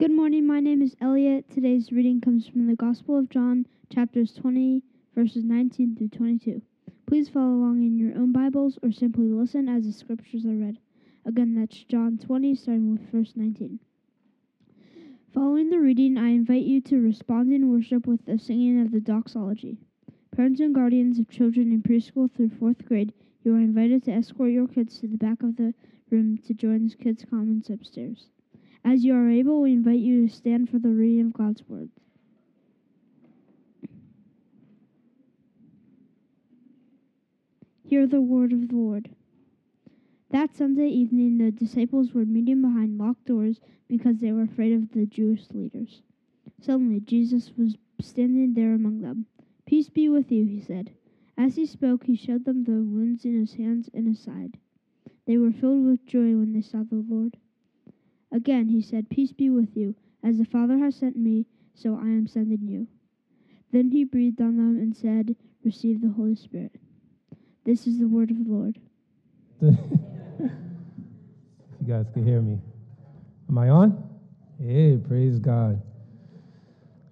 Good morning. My name is Elliot. Today's reading comes from the Gospel of John, chapters 20, verses 19 through 22. Please follow along in your own Bibles or simply listen as the scriptures are read. Again, that's John 20, starting with verse 19. Following the reading, I invite you to respond in worship with the singing of the doxology. Parents and guardians of children in preschool through fourth grade, you are invited to escort your kids to the back of the room to join the kids' commons upstairs. As you are able, we invite you to stand for the reading of God's Word. Hear the word of the Lord. That Sunday evening, the disciples were meeting behind locked doors because they were afraid of the Jewish leaders. Suddenly, Jesus was standing there among them. Peace be with you, he said. As he spoke, he showed them the wounds in his hands and his side. They were filled with joy when they saw the Lord. Again he said, Peace be with you. As the Father has sent me, so I am sending you. Then he breathed on them and said, Receive the Holy Spirit. This is the word of the Lord. you guys can hear me. Am I on? Hey, praise God.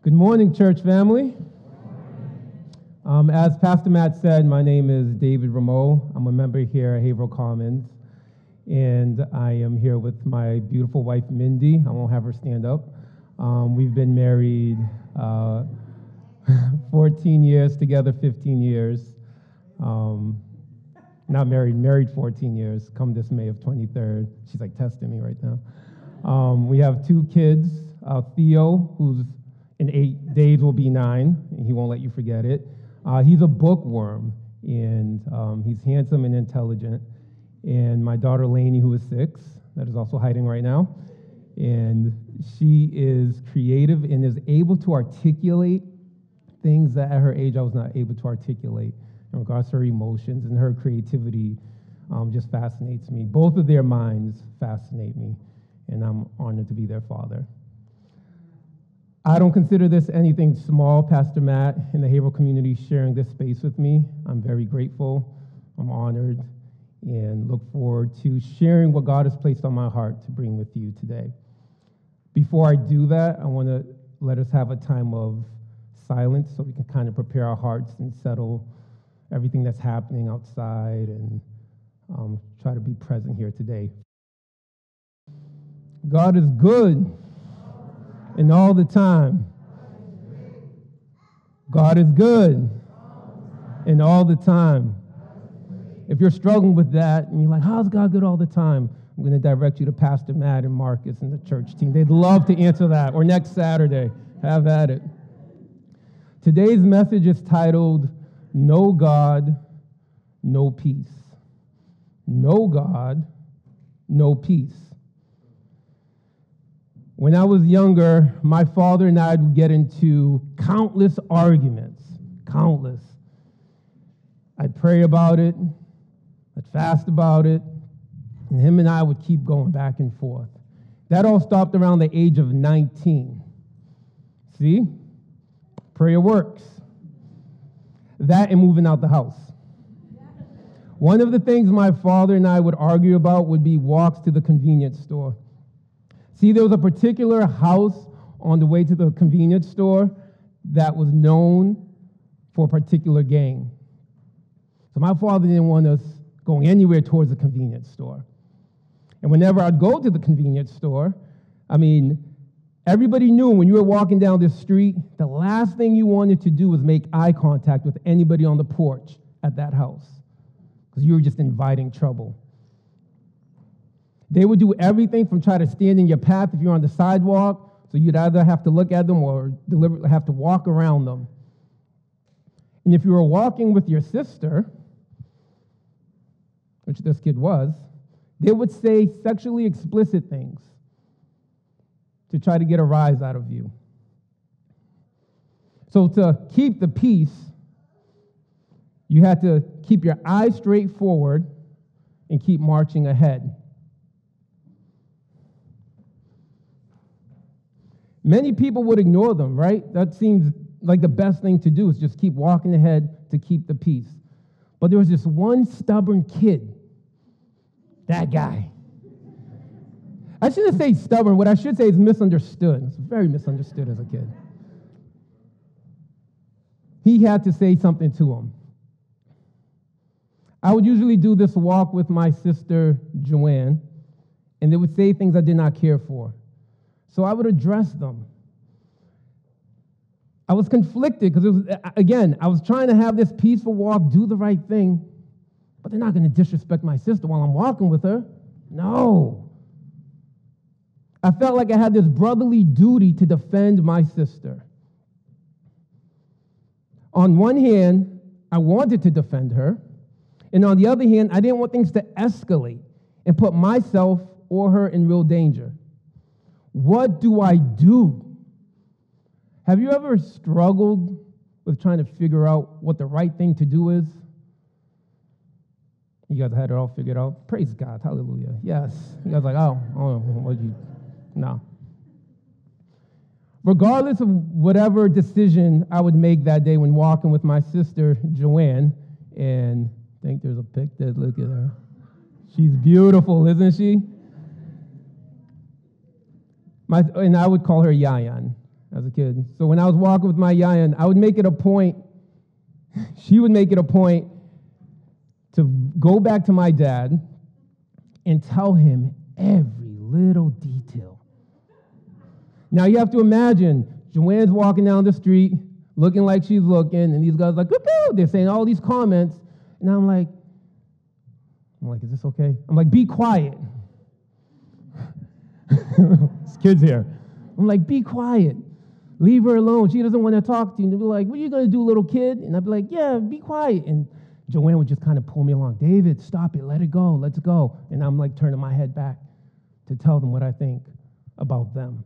Good morning, church family. Um, as Pastor Matt said, my name is David Rameau. I'm a member here at Haverhill Commons, and I am here with my beautiful wife, Mindy. I won't have her stand up. Um, we've been married uh, 14 years together, 15 years. Um, not married, married 14 years, come this May of 23rd. She's like testing me right now. Um, we have two kids uh, Theo, who's in eight days will be nine, and he won't let you forget it. Uh, he's a bookworm, and um, he's handsome and intelligent. And my daughter Lainey, who is six, that is also hiding right now, and she is creative and is able to articulate things that at her age I was not able to articulate in regards to her emotions and her creativity um, just fascinates me. Both of their minds fascinate me, and I'm honored to be their father. I don't consider this anything small, Pastor Matt and the Haverhill community sharing this space with me. I'm very grateful. I'm honored and look forward to sharing what God has placed on my heart to bring with you today. Before I do that, I want to let us have a time of silence so we can kind of prepare our hearts and settle everything that's happening outside and um, try to be present here today. God is good and all the time. God is good and all the time. If you're struggling with that and you're like, how's God good all the time? I'm going to direct you to Pastor Matt and Marcus and the church team. They'd love to answer that. Or next Saturday, have at it. Today's message is titled no God, no peace. No God, no peace. When I was younger, my father and I would get into countless arguments, countless. I'd pray about it, I'd fast about it, and him and I would keep going back and forth. That all stopped around the age of 19. See? Prayer works that and moving out the house. One of the things my father and I would argue about would be walks to the convenience store. See, there was a particular house on the way to the convenience store that was known for a particular gang. So my father didn't want us going anywhere towards the convenience store. And whenever I'd go to the convenience store, I mean, Everybody knew when you were walking down the street, the last thing you wanted to do was make eye contact with anybody on the porch at that house because you were just inviting trouble. They would do everything from try to stand in your path if you're on the sidewalk, so you'd either have to look at them or deliberately have to walk around them. And if you were walking with your sister, which this kid was, they would say sexually explicit things to try to get a rise out of you. So, to keep the peace, you had to keep your eyes straight forward and keep marching ahead. Many people would ignore them, right? That seems like the best thing to do is just keep walking ahead to keep the peace. But there was this one stubborn kid, that guy I shouldn't say stubborn. What I should say is misunderstood. It's very misunderstood as a kid. He had to say something to him. I would usually do this walk with my sister Joanne, and they would say things I did not care for. So I would address them. I was conflicted because it was, again, I was trying to have this peaceful walk, do the right thing, but they're not going to disrespect my sister while I'm walking with her. No. I felt like I had this brotherly duty to defend my sister. On one hand, I wanted to defend her, and on the other hand, I didn't want things to escalate and put myself or her in real danger. What do I do? Have you ever struggled with trying to figure out what the right thing to do is? You guys had it all figured out? Praise God. Hallelujah. Yes. You guys like, oh, oh what you, no. Regardless of whatever decision I would make that day when walking with my sister, Joanne, and I think there's a pic there, look at her. She's beautiful, isn't she? My, and I would call her Yayan as a kid. So when I was walking with my Yayan, I would make it a point, she would make it a point to go back to my dad and tell him every little detail. Now you have to imagine Joanne's walking down the street looking like she's looking, and these guys like, they're saying all these comments, and I'm like, I'm like, is this okay? I'm like, be quiet. this kid's here. I'm like, be quiet. Leave her alone. She doesn't want to talk to you. And they'd be like, what are you going to do, little kid? And I'd be like, yeah, be quiet. And Joanne would just kind of pull me along. David, stop it. Let it go. Let's go. And I'm like turning my head back to tell them what I think about them.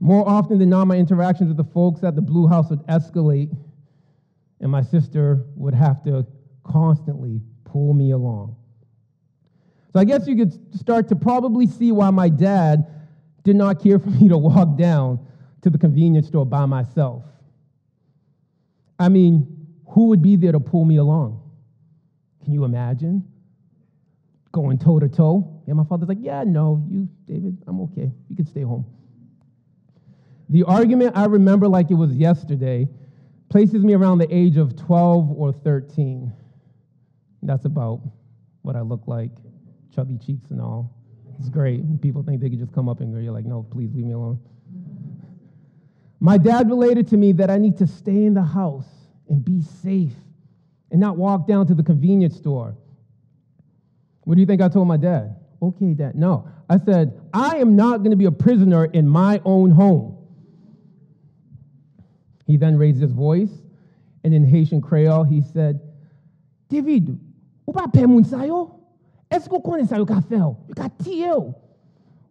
More often than not, my interactions with the folks at the Blue House would escalate, and my sister would have to constantly pull me along. So I guess you could start to probably see why my dad did not care for me to walk down to the convenience store by myself. I mean, who would be there to pull me along? Can you imagine? Going toe to toe. And my father's like, Yeah, no, you, David, I'm okay. You can stay home. The argument I remember like it was yesterday places me around the age of 12 or 13. That's about what I look like, chubby cheeks and all. It's great. People think they could just come up and go, you're like, no, please leave me alone. My dad related to me that I need to stay in the house and be safe and not walk down to the convenience store. What do you think I told my dad? Okay, dad. No. I said, I am not going to be a prisoner in my own home. He then raised his voice, and in Haitian Creole, he said, David.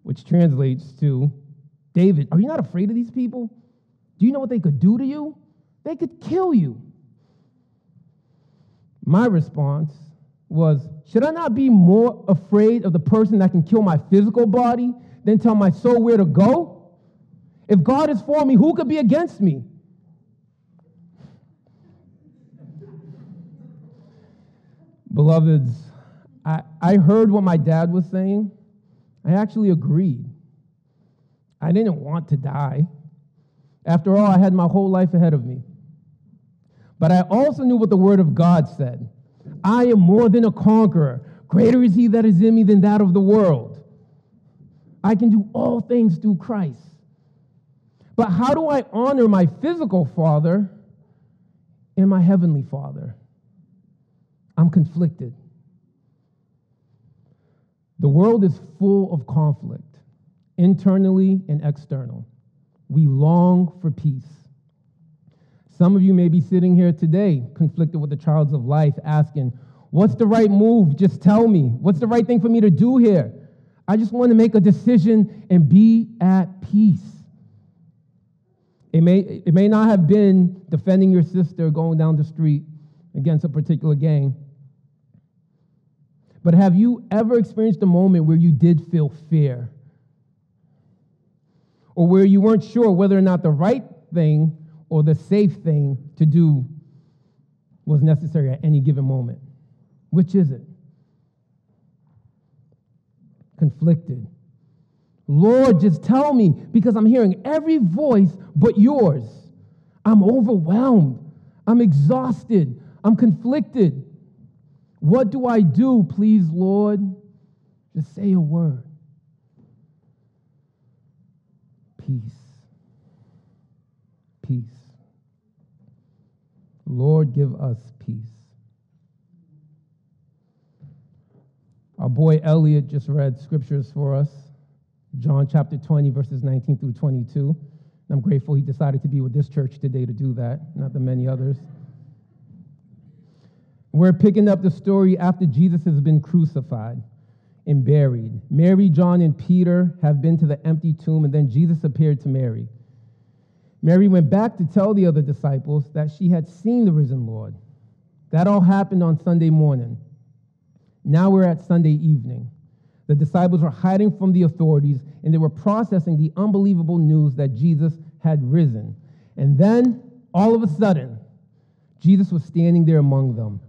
Which translates to, David, are you not afraid of these people? Do you know what they could do to you? They could kill you. My response was, should I not be more afraid of the person that can kill my physical body than tell my soul where to go? If God is for me, who could be against me? Beloveds, I, I heard what my dad was saying. I actually agreed. I didn't want to die. After all, I had my whole life ahead of me. But I also knew what the Word of God said I am more than a conqueror. Greater is He that is in me than that of the world. I can do all things through Christ. But how do I honor my physical father and my heavenly father? I'm conflicted. The world is full of conflict, internally and external. We long for peace. Some of you may be sitting here today, conflicted with the trials of life, asking, What's the right move? Just tell me. What's the right thing for me to do here? I just want to make a decision and be at peace. It may, it may not have been defending your sister going down the street against a particular gang. But have you ever experienced a moment where you did feel fear? Or where you weren't sure whether or not the right thing or the safe thing to do was necessary at any given moment? Which is it? conflicted. Lord, just tell me because I'm hearing every voice but yours. I'm overwhelmed. I'm exhausted. I'm conflicted. What do I do, please, Lord? Just say a word. Peace. Peace. Lord, give us peace. Our boy Elliot just read scriptures for us John chapter 20, verses 19 through 22. I'm grateful he decided to be with this church today to do that, not the many others. We're picking up the story after Jesus has been crucified and buried. Mary, John, and Peter have been to the empty tomb, and then Jesus appeared to Mary. Mary went back to tell the other disciples that she had seen the risen Lord. That all happened on Sunday morning. Now we're at Sunday evening. The disciples were hiding from the authorities and they were processing the unbelievable news that Jesus had risen. And then, all of a sudden, Jesus was standing there among them.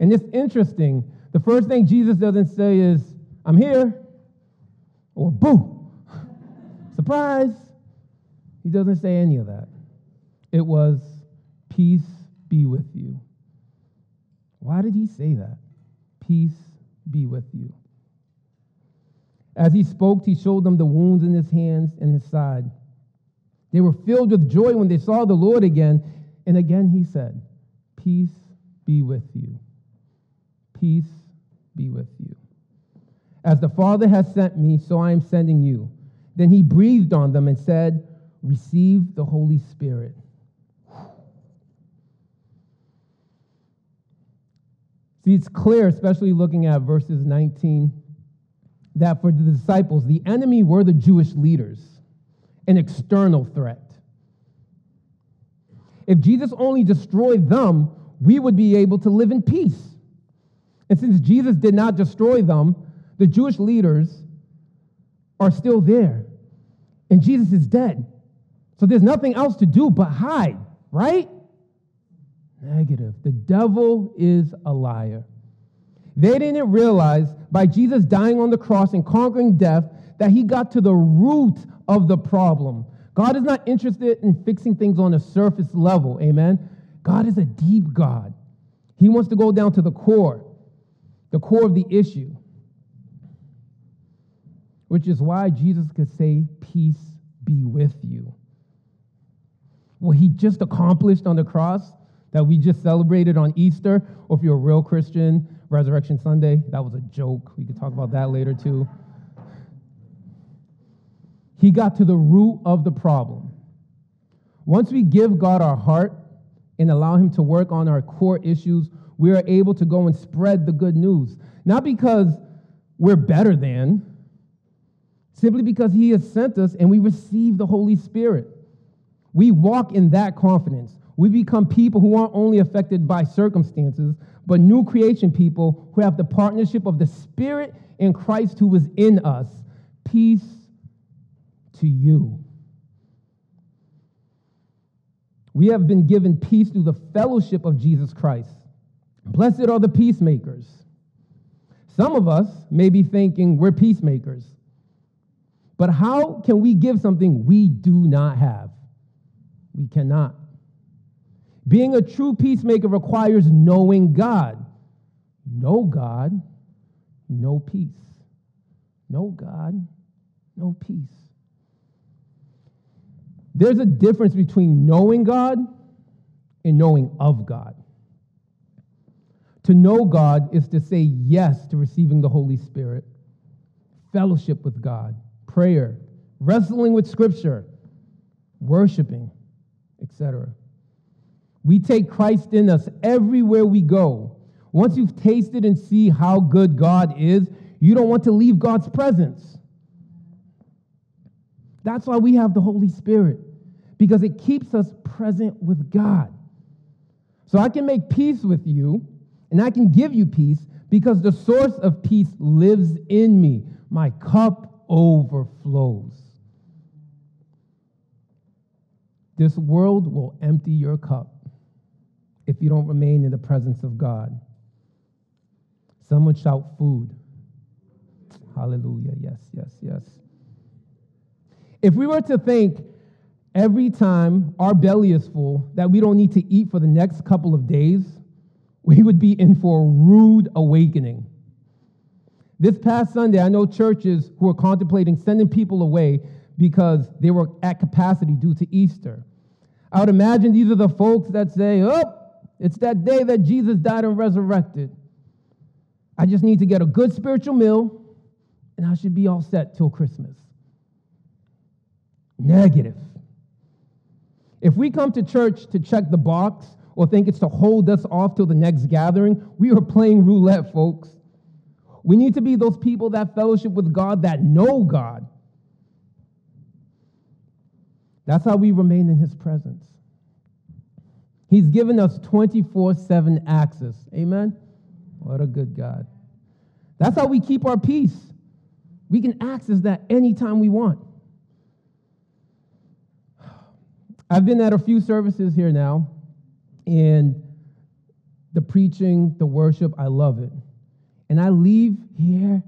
And it's interesting. The first thing Jesus doesn't say is, I'm here, or boo, surprise. He doesn't say any of that. It was, peace be with you. Why did he say that? Peace be with you. As he spoke, he showed them the wounds in his hands and his side. They were filled with joy when they saw the Lord again. And again he said, Peace be with you. Peace be with you. As the Father has sent me, so I am sending you. Then he breathed on them and said, Receive the Holy Spirit. See, it's clear, especially looking at verses 19 that for the disciples, the enemy were the Jewish leaders, an external threat. If Jesus only destroyed them, we would be able to live in peace. And since Jesus did not destroy them, the Jewish leaders are still there. And Jesus is dead. So there's nothing else to do but hide, right? Negative. The devil is a liar. They didn't realize by Jesus dying on the cross and conquering death that he got to the root of the problem. God is not interested in fixing things on a surface level. Amen. God is a deep God. He wants to go down to the core, the core of the issue, which is why Jesus could say, Peace be with you. What he just accomplished on the cross that we just celebrated on Easter, or if you're a real Christian, Resurrection Sunday. That was a joke. We could talk about that later too. He got to the root of the problem. Once we give God our heart and allow Him to work on our core issues, we are able to go and spread the good news. Not because we're better than, simply because He has sent us and we receive the Holy Spirit. We walk in that confidence. We become people who aren't only affected by circumstances, but new creation people who have the partnership of the Spirit in Christ who is in us. Peace to you. We have been given peace through the fellowship of Jesus Christ. Blessed are the peacemakers. Some of us may be thinking we're peacemakers. But how can we give something we do not have? We cannot. Being a true peacemaker requires knowing God. Know God, no peace. Know God, no peace. There's a difference between knowing God and knowing of God. To know God is to say yes to receiving the Holy Spirit, fellowship with God, prayer, wrestling with Scripture, worshiping, etc. We take Christ in us everywhere we go. Once you've tasted and see how good God is, you don't want to leave God's presence. That's why we have the Holy Spirit, because it keeps us present with God. So I can make peace with you, and I can give you peace because the source of peace lives in me. My cup overflows. This world will empty your cup if you don't remain in the presence of God. Someone shout food. Hallelujah. Yes, yes, yes. If we were to think every time our belly is full that we don't need to eat for the next couple of days, we would be in for a rude awakening. This past Sunday, I know churches who are contemplating sending people away because they were at capacity due to Easter. I would imagine these are the folks that say, Oh, it's that day that Jesus died and resurrected. I just need to get a good spiritual meal and I should be all set till Christmas. Negative. If we come to church to check the box or think it's to hold us off till the next gathering, we are playing roulette, folks. We need to be those people that fellowship with God that know God. That's how we remain in His presence. He's given us 24 7 access. Amen? What a good God. That's how we keep our peace. We can access that anytime we want. I've been at a few services here now, and the preaching, the worship, I love it. And I leave here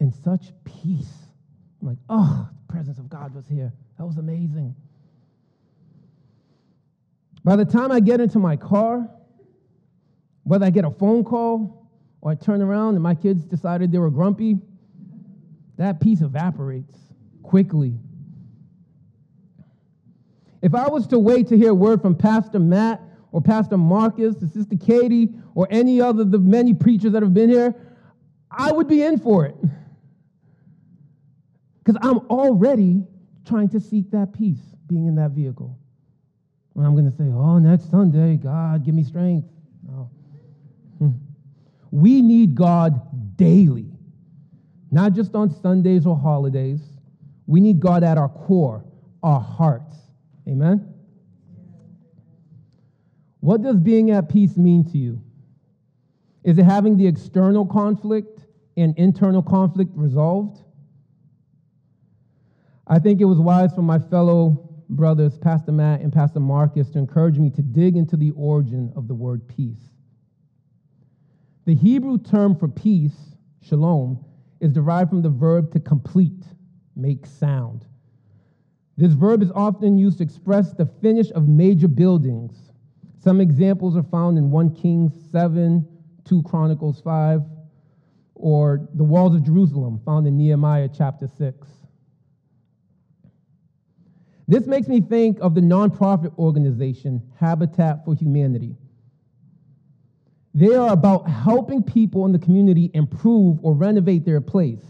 in such peace. I'm like, oh, the presence of God was here. That was amazing. By the time I get into my car, whether I get a phone call or I turn around and my kids decided they were grumpy, that peace evaporates quickly. If I was to wait to hear word from Pastor Matt or Pastor Marcus or Sister Katie or any other of the many preachers that have been here, I would be in for it. Because I'm already trying to seek that peace being in that vehicle. And I'm going to say, oh, next Sunday, God, give me strength. No. Hmm. We need God daily, not just on Sundays or holidays. We need God at our core, our hearts. Amen? What does being at peace mean to you? Is it having the external conflict and internal conflict resolved? I think it was wise for my fellow brothers, Pastor Matt and Pastor Marcus, to encourage me to dig into the origin of the word peace. The Hebrew term for peace, shalom, is derived from the verb to complete, make sound. This verb is often used to express the finish of major buildings. Some examples are found in 1 Kings 7, 2 Chronicles 5, or the walls of Jerusalem, found in Nehemiah chapter 6. This makes me think of the nonprofit organization Habitat for Humanity. They are about helping people in the community improve or renovate their place.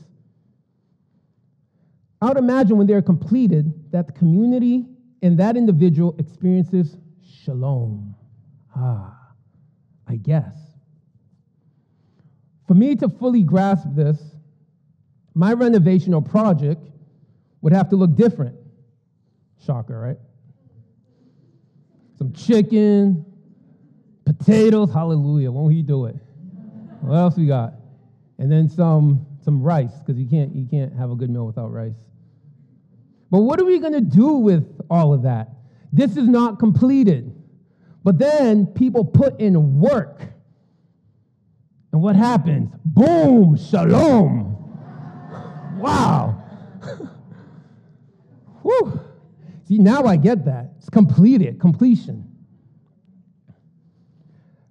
I would imagine when they're completed that the community and that individual experiences shalom. Ah, I guess. For me to fully grasp this, my renovation or project would have to look different. Shocker, right? Some chicken, potatoes, hallelujah. Won't he do it? What else we got? And then some some rice, because you can't you can't have a good meal without rice. But what are we gonna do with all of that? This is not completed. But then people put in work. And what happens? Boom, shalom. Wow. Whew. See, now I get that. It's completed, completion.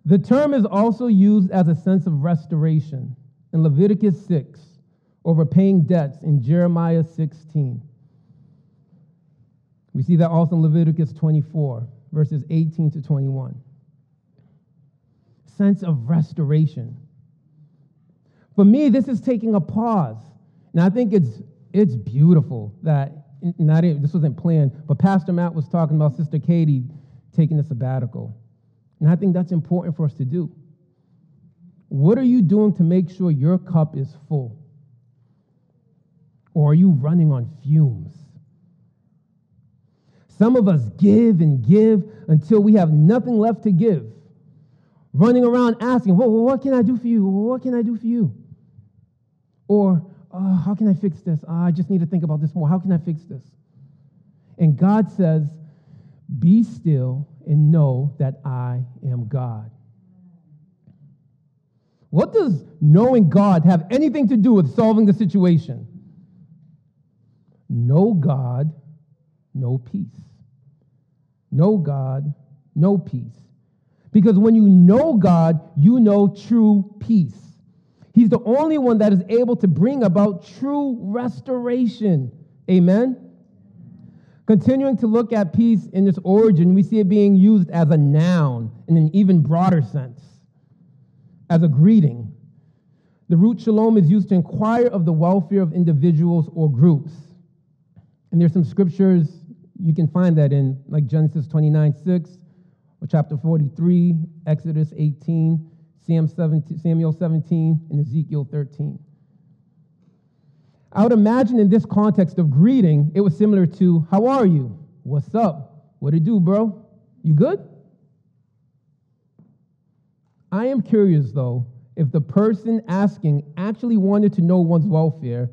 The term is also used as a sense of restoration in Leviticus 6 or repaying debts in Jeremiah 16. We see that also in Leviticus 24, verses 18 to 21. Sense of restoration. For me, this is taking a pause. And I think it's, it's beautiful that not even, this wasn't planned, but Pastor Matt was talking about Sister Katie taking a sabbatical. And I think that's important for us to do. What are you doing to make sure your cup is full? Or are you running on fumes? Some of us give and give until we have nothing left to give. Running around asking, well, what can I do for you? What can I do for you? Or oh, how can I fix this? Oh, I just need to think about this more. How can I fix this? And God says, Be still and know that I am God. What does knowing God have anything to do with solving the situation? No God, no peace. No God, no peace. Because when you know God, you know true peace. He's the only one that is able to bring about true restoration. Amen? Continuing to look at peace in its origin, we see it being used as a noun in an even broader sense, as a greeting. The root shalom is used to inquire of the welfare of individuals or groups. And there's some scriptures you can find that in, like Genesis 29 6, or chapter 43, Exodus 18, Samuel 17, and Ezekiel 13. I would imagine in this context of greeting, it was similar to, How are you? What's up? What it do, bro? You good? I am curious, though, if the person asking actually wanted to know one's welfare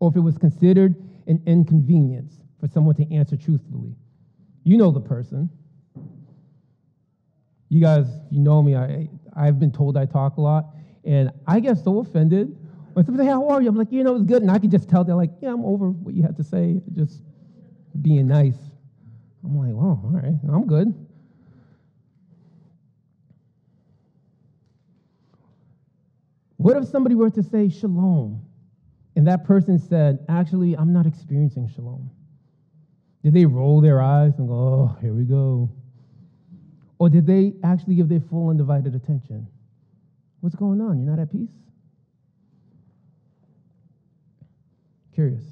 or if it was considered an inconvenience for someone to answer truthfully. You know the person. You guys, you know me. I, I've been told I talk a lot, and I get so offended when somebody say, How are you? I'm like, You know, it's good. And I can just tell they're like, Yeah, I'm over what you had to say, just being nice. I'm like, Well, all right, I'm good. What if somebody were to say shalom and that person said, Actually, I'm not experiencing shalom? Did they roll their eyes and go, Oh, here we go? Or did they actually give their full undivided attention? What's going on? You're not at peace? Curious.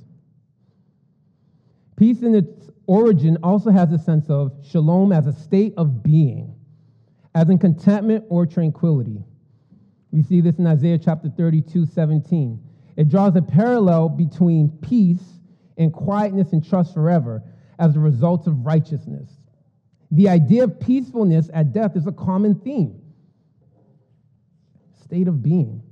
Peace in its origin also has a sense of shalom as a state of being, as in contentment or tranquility. We see this in Isaiah chapter 32, 17. It draws a parallel between peace and quietness and trust forever as a result of righteousness. The idea of peacefulness at death is a common theme. State of being.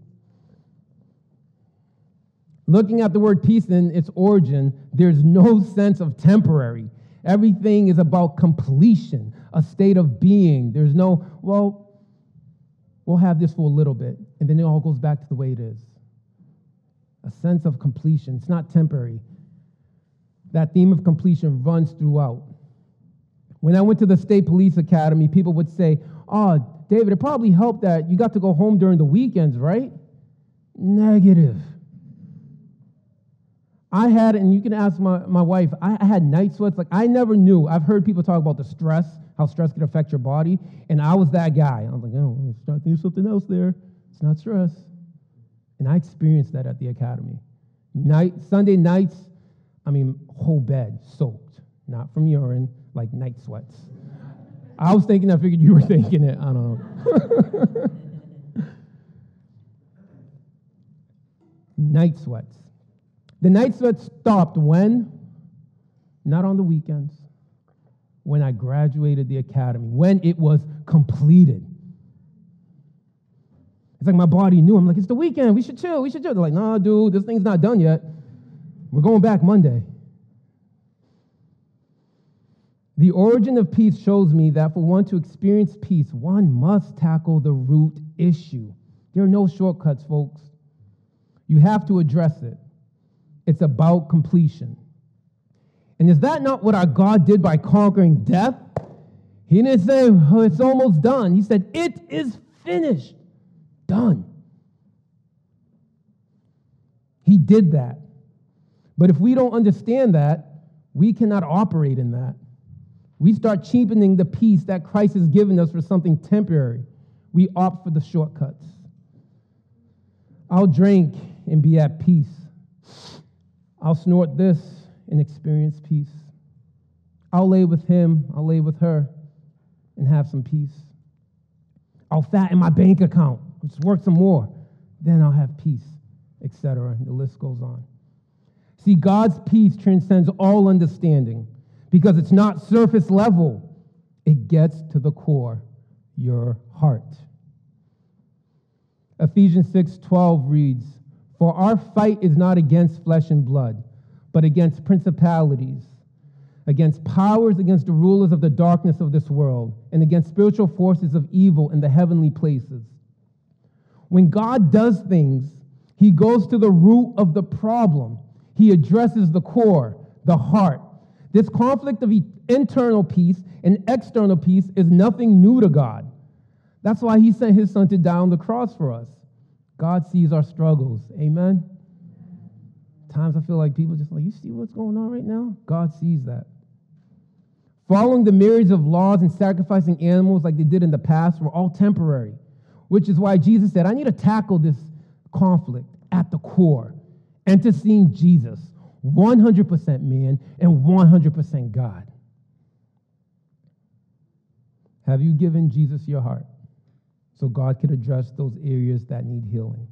Looking at the word peace in its origin, there's no sense of temporary. Everything is about completion, a state of being. There's no, well, we'll have this for a little bit, and then it all goes back to the way it is. A sense of completion. It's not temporary. That theme of completion runs throughout. When I went to the State Police Academy, people would say, Oh, David, it probably helped that you got to go home during the weekends, right? Negative. I had, and you can ask my, my wife, I, I had night sweats. Like, I never knew. I've heard people talk about the stress, how stress can affect your body, and I was that guy. I was like, oh, thinking something else there. It's not stress. And I experienced that at the academy. Night, Sunday nights, I mean, whole bed soaked, not from urine, like night sweats. I was thinking, I figured you were thinking it. I don't know. night sweats. The night sweats stopped when? Not on the weekends. When I graduated the academy, when it was completed. It's like my body knew. I'm like, it's the weekend. We should chill. We should chill. They're like, nah, dude, this thing's not done yet. We're going back Monday. The origin of peace shows me that for one to experience peace, one must tackle the root issue. There are no shortcuts, folks. You have to address it. It's about completion. And is that not what our God did by conquering death? He didn't say, oh, it's almost done. He said, it is finished. Done. He did that. But if we don't understand that, we cannot operate in that. We start cheapening the peace that Christ has given us for something temporary. We opt for the shortcuts. I'll drink and be at peace. I'll snort this and experience peace. I'll lay with him, I'll lay with her and have some peace. I'll fatten my bank account, let's work some more. Then I'll have peace, etc. The list goes on. See, God's peace transcends all understanding because it's not surface level, it gets to the core, your heart. Ephesians 6:12 reads, for our fight is not against flesh and blood, but against principalities, against powers, against the rulers of the darkness of this world, and against spiritual forces of evil in the heavenly places. When God does things, he goes to the root of the problem. He addresses the core, the heart. This conflict of internal peace and external peace is nothing new to God. That's why he sent his son to die on the cross for us. God sees our struggles. Amen. Times I feel like people just like, you see what's going on right now? God sees that. Following the myriads of laws and sacrificing animals like they did in the past were all temporary, which is why Jesus said, I need to tackle this conflict at the core and to seeing Jesus, 100% man and 100% God. Have you given Jesus your heart so God could address those areas that need healing?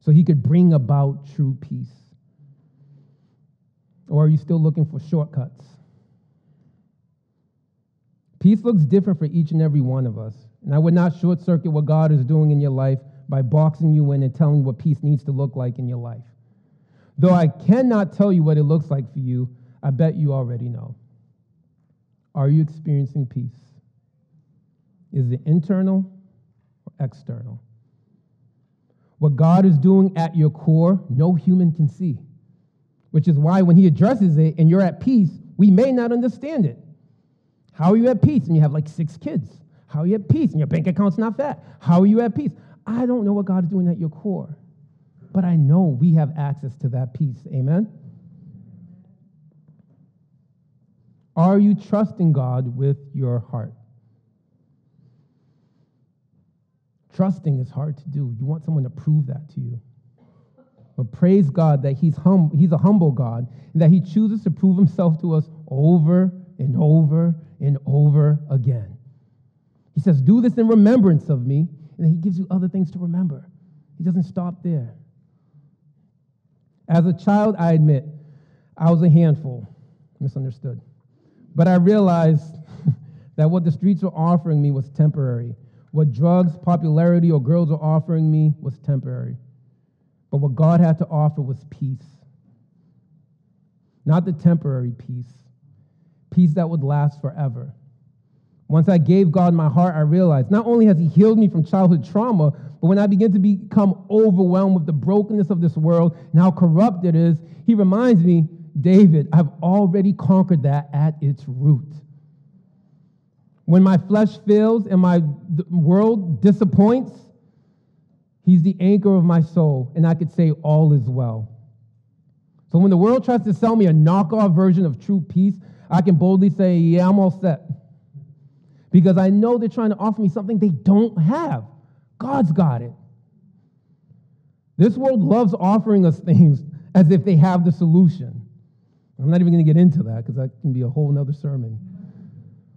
So he could bring about true peace? Or are you still looking for shortcuts? Peace looks different for each and every one of us. And I would not short circuit what God is doing in your life by boxing you in and telling you what peace needs to look like in your life. Though I cannot tell you what it looks like for you, I bet you already know. Are you experiencing peace? Is it internal or external? What God is doing at your core, no human can see. Which is why when He addresses it and you're at peace, we may not understand it. How are you at peace? And you have like six kids. How are you at peace? And your bank account's not fat. How are you at peace? I don't know what God is doing at your core, but I know we have access to that peace. Amen? Are you trusting God with your heart? Trusting is hard to do. You want someone to prove that to you. But praise God that he's, hum- he's a humble God and that He chooses to prove Himself to us over and over and over again. He says, Do this in remembrance of me and then he gives you other things to remember. He doesn't stop there. As a child, I admit, I was a handful, misunderstood. But I realized that what the streets were offering me was temporary. What drugs, popularity, or girls were offering me was temporary. But what God had to offer was peace. Not the temporary peace, peace that would last forever. Once I gave God my heart, I realized not only has He healed me from childhood trauma, but when I begin to become overwhelmed with the brokenness of this world and how corrupt it is, He reminds me, David, I've already conquered that at its root. When my flesh fails and my world disappoints, He's the anchor of my soul, and I could say, All is well. So when the world tries to sell me a knockoff version of true peace, I can boldly say, Yeah, I'm all set because I know they're trying to offer me something they don't have. God's got it. This world loves offering us things as if they have the solution. I'm not even going to get into that because that can be a whole nother sermon.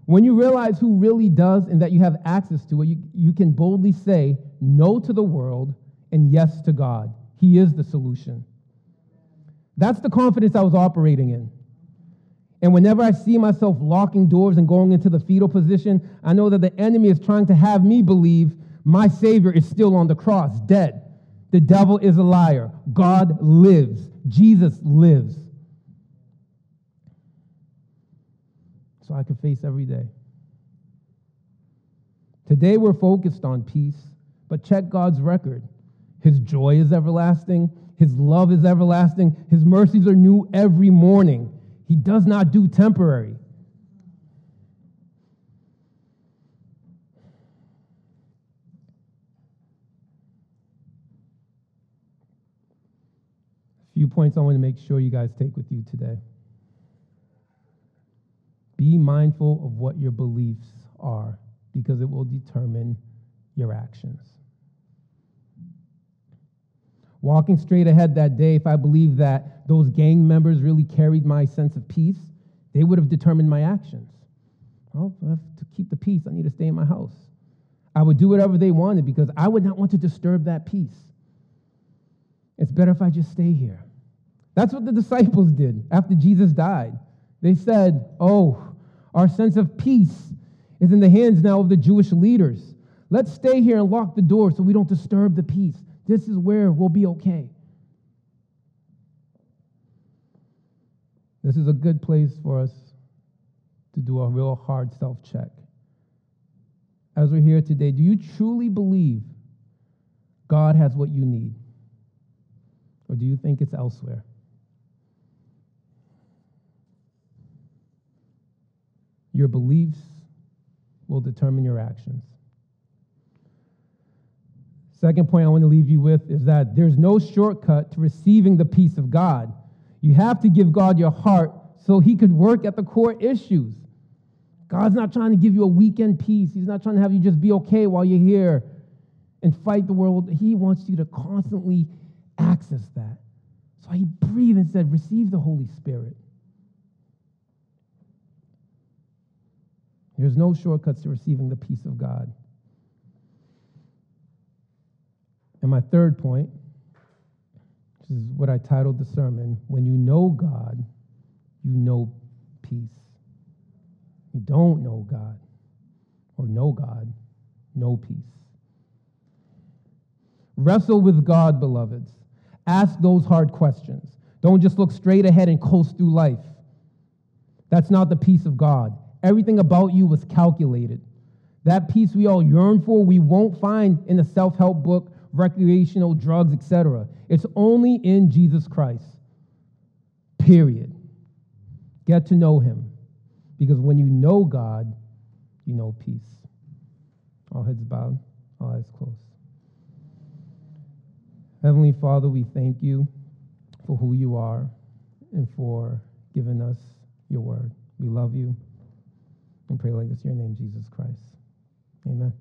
When you realize who really does and that you have access to it, you, you can boldly say no to the world and yes to God. He is the solution. That's the confidence I was operating in. And whenever I see myself locking doors and going into the fetal position, I know that the enemy is trying to have me believe my Savior is still on the cross, dead. The devil is a liar. God lives. Jesus lives. So I can face every day. Today we're focused on peace, but check God's record. His joy is everlasting, His love is everlasting, His mercies are new every morning. He does not do temporary. A few points I want to make sure you guys take with you today. Be mindful of what your beliefs are because it will determine your actions. Walking straight ahead that day, if I believed that those gang members really carried my sense of peace, they would have determined my actions. Well, to keep the peace, I need to stay in my house. I would do whatever they wanted because I would not want to disturb that peace. It's better if I just stay here. That's what the disciples did after Jesus died. They said, Oh, our sense of peace is in the hands now of the Jewish leaders. Let's stay here and lock the door so we don't disturb the peace. This is where we'll be okay. This is a good place for us to do a real hard self check. As we're here today, do you truly believe God has what you need? Or do you think it's elsewhere? Your beliefs will determine your actions. Second point I want to leave you with is that there's no shortcut to receiving the peace of God. You have to give God your heart so he could work at the core issues. God's not trying to give you a weekend peace. He's not trying to have you just be okay while you're here and fight the world. He wants you to constantly access that. So he breathed and said, Receive the Holy Spirit. There's no shortcuts to receiving the peace of God. And my third point, which is what I titled the sermon when you know God, you know peace. You don't know God or know God, no peace. Wrestle with God, beloveds. Ask those hard questions. Don't just look straight ahead and coast through life. That's not the peace of God. Everything about you was calculated. That peace we all yearn for, we won't find in a self help book recreational drugs, etc. It's only in Jesus Christ. Period. Get to know him. Because when you know God, you know peace. All heads bowed, all eyes closed. Heavenly Father, we thank you for who you are and for giving us your word. We love you and pray like this in your name, Jesus Christ. Amen.